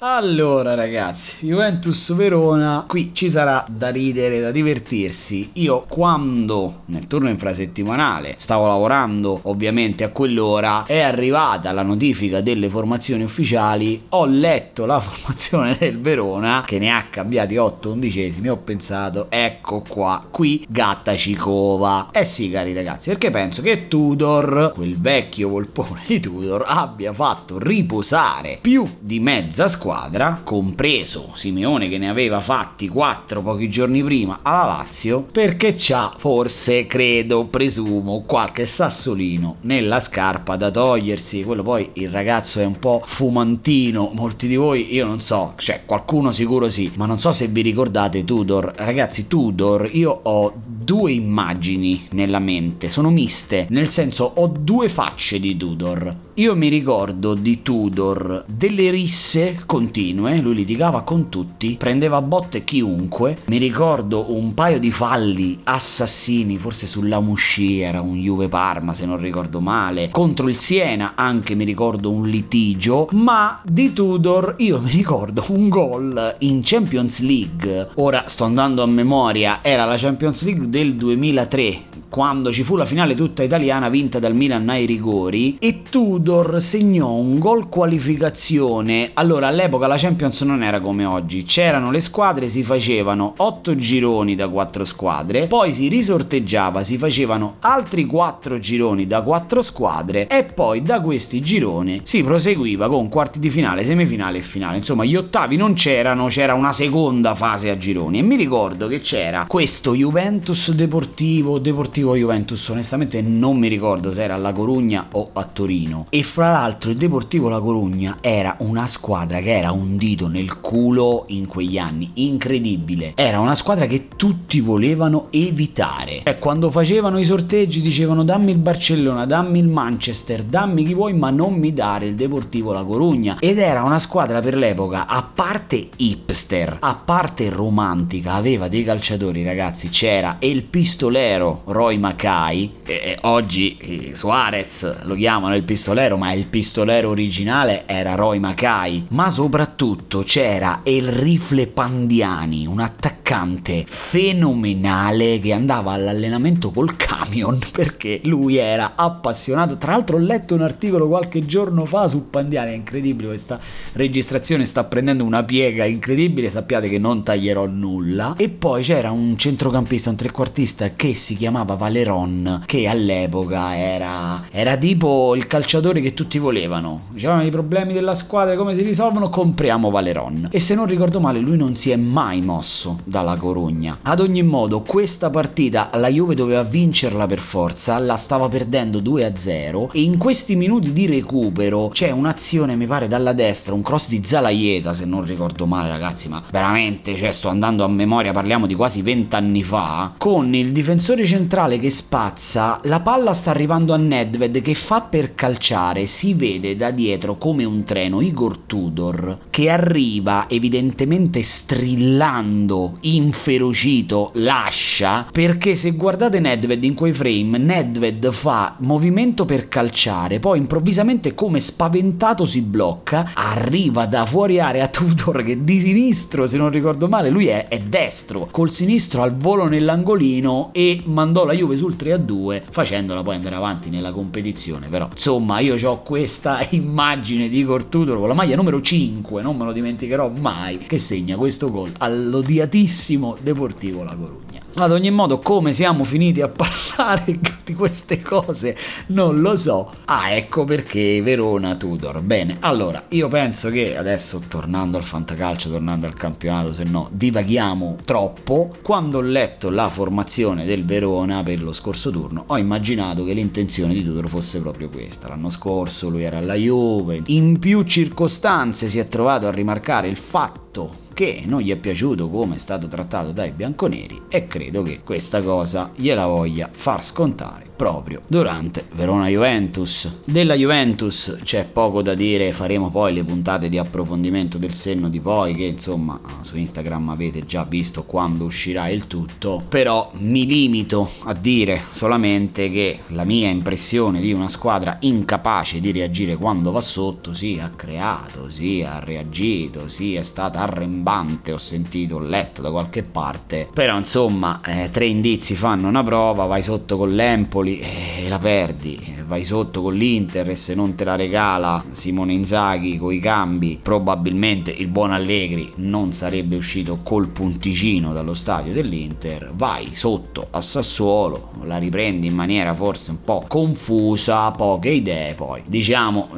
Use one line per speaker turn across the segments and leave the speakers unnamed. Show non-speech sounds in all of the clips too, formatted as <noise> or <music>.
Allora ragazzi, Juventus Verona, qui ci sarà da ridere, da divertirsi. Io quando nel turno infrasettimanale stavo lavorando, ovviamente a quell'ora, è arrivata la notifica delle formazioni ufficiali, ho letto la <laughs> formazione del Verona che ne ha cambiati 8 undicesimi, ho pensato ecco qua, qui gatta Cicova. Eh sì cari ragazzi, perché penso che Tudor, quel vecchio volpone di Tudor, abbia fatto riposare più di mezza squadra squadra, compreso Simeone che ne aveva fatti 4 pochi giorni prima alla Lazio, perché c'ha forse, credo, presumo, qualche sassolino nella scarpa da togliersi. Quello poi il ragazzo è un po' fumantino, molti di voi io non so, cioè qualcuno sicuro sì, ma non so se vi ricordate Tudor. Ragazzi, Tudor, io ho due immagini nella mente, sono miste, nel senso ho due facce di Tudor. Io mi ricordo di Tudor delle risse con continue, lui litigava con tutti, prendeva botte chiunque. Mi ricordo un paio di falli assassini, forse sulla Musci era un Juve Parma se non ricordo male, contro il Siena anche mi ricordo un litigio, ma di Tudor io mi ricordo un gol in Champions League. Ora sto andando a memoria, era la Champions League del 2003 quando ci fu la finale tutta italiana vinta dal Milan ai rigori e Tudor segnò un gol qualificazione. Allora all'epoca la Champions non era come oggi, c'erano le squadre, si facevano 8 gironi da 4 squadre, poi si risorteggiava, si facevano altri 4 gironi da 4 squadre e poi da questi gironi si proseguiva con quarti di finale, semifinale e finale. Insomma, gli ottavi non c'erano, c'era una seconda fase a gironi e mi ricordo che c'era questo Juventus Deportivo, Deportivo Deportivo Juventus onestamente non mi ricordo se era a La Corugna o a Torino. E fra l'altro il Deportivo La Corugna era una squadra che era un dito nel culo in quegli anni. Incredibile. Era una squadra che tutti volevano evitare. E quando facevano i sorteggi dicevano dammi il Barcellona dammi il Manchester dammi chi vuoi ma non mi dare il Deportivo La Corugna ed era una squadra per l'epoca a parte hipster a parte romantica aveva dei calciatori ragazzi c'era il pistolero Roy Roy Mackay, e oggi eh, Suarez lo chiamano il pistolero, ma il pistolero originale era Roy Mackay, ma soprattutto c'era il rifle Pandiani, un attaccante fenomenale che andava all'allenamento col camion <laughs> perché lui era appassionato. Tra l'altro ho letto un articolo qualche giorno fa su Pandiani, è incredibile questa registrazione sta prendendo una piega incredibile, sappiate che non taglierò nulla. E poi c'era un centrocampista, un trequartista che si chiamava Valeron che all'epoca era, era tipo il calciatore che tutti volevano. Dicevano i problemi della squadra come si risolvono, compriamo Valeron. E se non ricordo male lui non si è mai mosso dalla Corugna. Ad ogni modo questa partita la Juve doveva vincerla per forza, la stava perdendo 2-0 e in questi minuti di recupero c'è un'azione mi pare dalla destra, un cross di Zalaieta se non ricordo male ragazzi, ma veramente cioè sto andando a memoria, parliamo di quasi 20 anni fa, con il difensore centrale centrale che spazza, la palla sta arrivando a Nedved che fa per calciare, si vede da dietro come un treno Igor Tudor che arriva evidentemente strillando, inferocito, lascia, perché se guardate Nedved in quei frame, Nedved fa movimento per calciare, poi improvvisamente come spaventato si blocca, arriva da fuori area Tudor che di sinistro, se non ricordo male, lui è, è destro, col sinistro al volo nell'angolino e mandò la Juve sul 3-2 facendola poi andare avanti nella competizione però insomma io ho questa <laughs> immagine di Cortudoro con la maglia numero 5 non me lo dimenticherò mai che segna questo gol all'odiatissimo Deportivo La Corugna ad ogni modo come siamo finiti a <laughs> parlare di queste cose non lo so. Ah ecco perché Verona Tudor. Bene allora io penso che adesso tornando al fantacalcio tornando al campionato se no divaghiamo troppo quando ho letto la formazione del Verona per lo scorso turno, ho immaginato che l'intenzione di Tudor fosse proprio questa. L'anno scorso lui era alla Juve, in più circostanze si è trovato a rimarcare il fatto che non gli è piaciuto come è stato trattato dai bianconeri e credo che questa cosa gliela voglia far scontare proprio durante Verona Juventus. Della Juventus c'è poco da dire, faremo poi le puntate di approfondimento del senno di poi che insomma su Instagram avete già visto quando uscirà il tutto, però mi limito a dire solamente che la mia impressione di una squadra incapace di reagire quando va sotto, sì, ha creato, sì, ha reagito, sì, è stata arrembante, ho sentito, ho letto da qualche parte, però insomma eh, tre indizi fanno una prova, vai sotto con l'Empoli, Napoli eh, la perdi, vai sotto con l'Inter e se non te la regala Simone Inzaghi con i cambi, probabilmente il buon Allegri non sarebbe uscito col punticino dallo stadio dell'Inter, vai sotto a Sassuolo, la riprendi in maniera forse un po' confusa, poche idee poi. Diciamo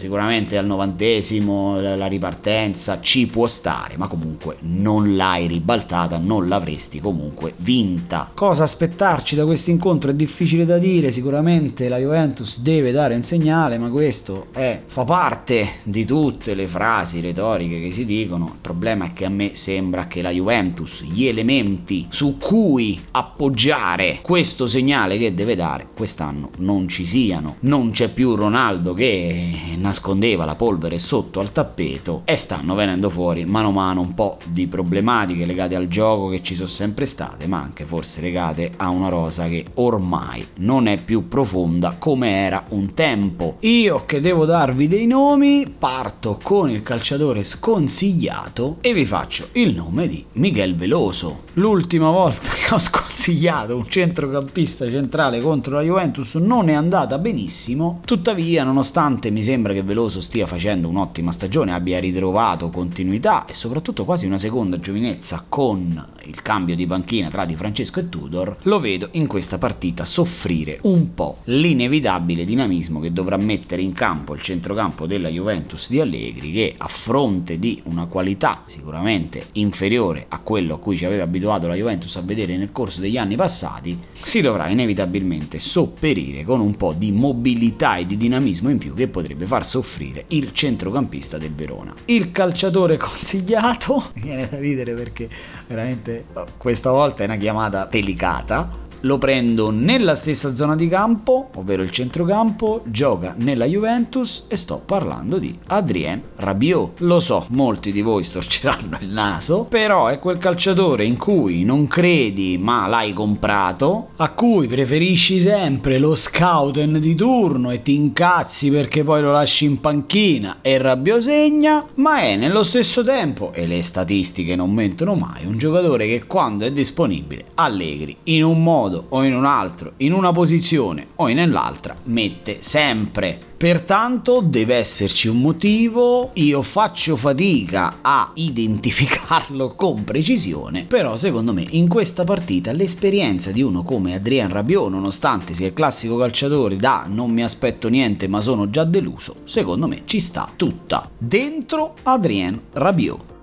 sicuramente al novantesimo la ripartenza ci può stare, ma comunque non l'hai ribaltata, non l'avresti comunque vinta. Cosa aspettarci da questo incontro è difficile da dire, sicuramente la Juventus deve dare un segnale, ma questo è, fa parte di tutte le frasi retoriche che si dicono. Il problema è che a me sembra che la Juventus, gli elementi su cui appoggiare questo segnale che deve dare quest'anno non ci siano. Non c'è più Ronaldo che nascondeva la polvere sotto al tappeto e stanno venendo fuori mano a mano un po' di problematiche legate al gioco che ci sono sempre state, ma anche forse legate a una rosa che ormai non è più profonda come era un tempo. Io che devo darvi dei nomi, parto con il calciatore sconsigliato e vi faccio il nome di Miguel Veloso. L'ultima volta che ho sconsigliato un centrocampista centrale contro la Juventus non è andata benissimo, tuttavia nonostante mi sembra che Veloso stia facendo un'ottima stagione, abbia ritrovato continuità e soprattutto quasi una seconda giovinezza con il cambio di panchina tra Di Francesco e Tudor, lo vedo in questa partita soffrire un po' l'inevitabile dinamismo che dovrà mettere in campo il centrocampo della Juventus di Allegri che a fronte di una qualità sicuramente inferiore a quello a cui ci aveva abituato la Juventus a vedere nel corso degli anni passati, si dovrà inevitabilmente sopperire con un po' di mobilità e di dinamismo in più che potrebbe far soffrire il centrocampista del Verona. Il calciatore <laughs> consigliato, viene da ridere perché veramente questa volta è una chiamata delicata lo prendo nella stessa zona di campo, ovvero il centrocampo, gioca nella Juventus e sto parlando di Adrien Rabiot. Lo so, molti di voi storceranno il naso, però è quel calciatore in cui non credi ma l'hai comprato, a cui preferisci sempre lo scouten di turno e ti incazzi perché poi lo lasci in panchina e Rabiot segna, ma è nello stesso tempo, e le statistiche non mentono mai, un giocatore che quando è disponibile allegri in un modo modo o in un altro, in una posizione o nell'altra, mette sempre. Pertanto deve esserci un motivo, io faccio fatica a identificarlo con precisione, però secondo me in questa partita l'esperienza di uno come Adrian Rabiot, nonostante sia il classico calciatore da non mi aspetto niente ma sono già deluso, secondo me ci sta tutta dentro Adrien Rabiot.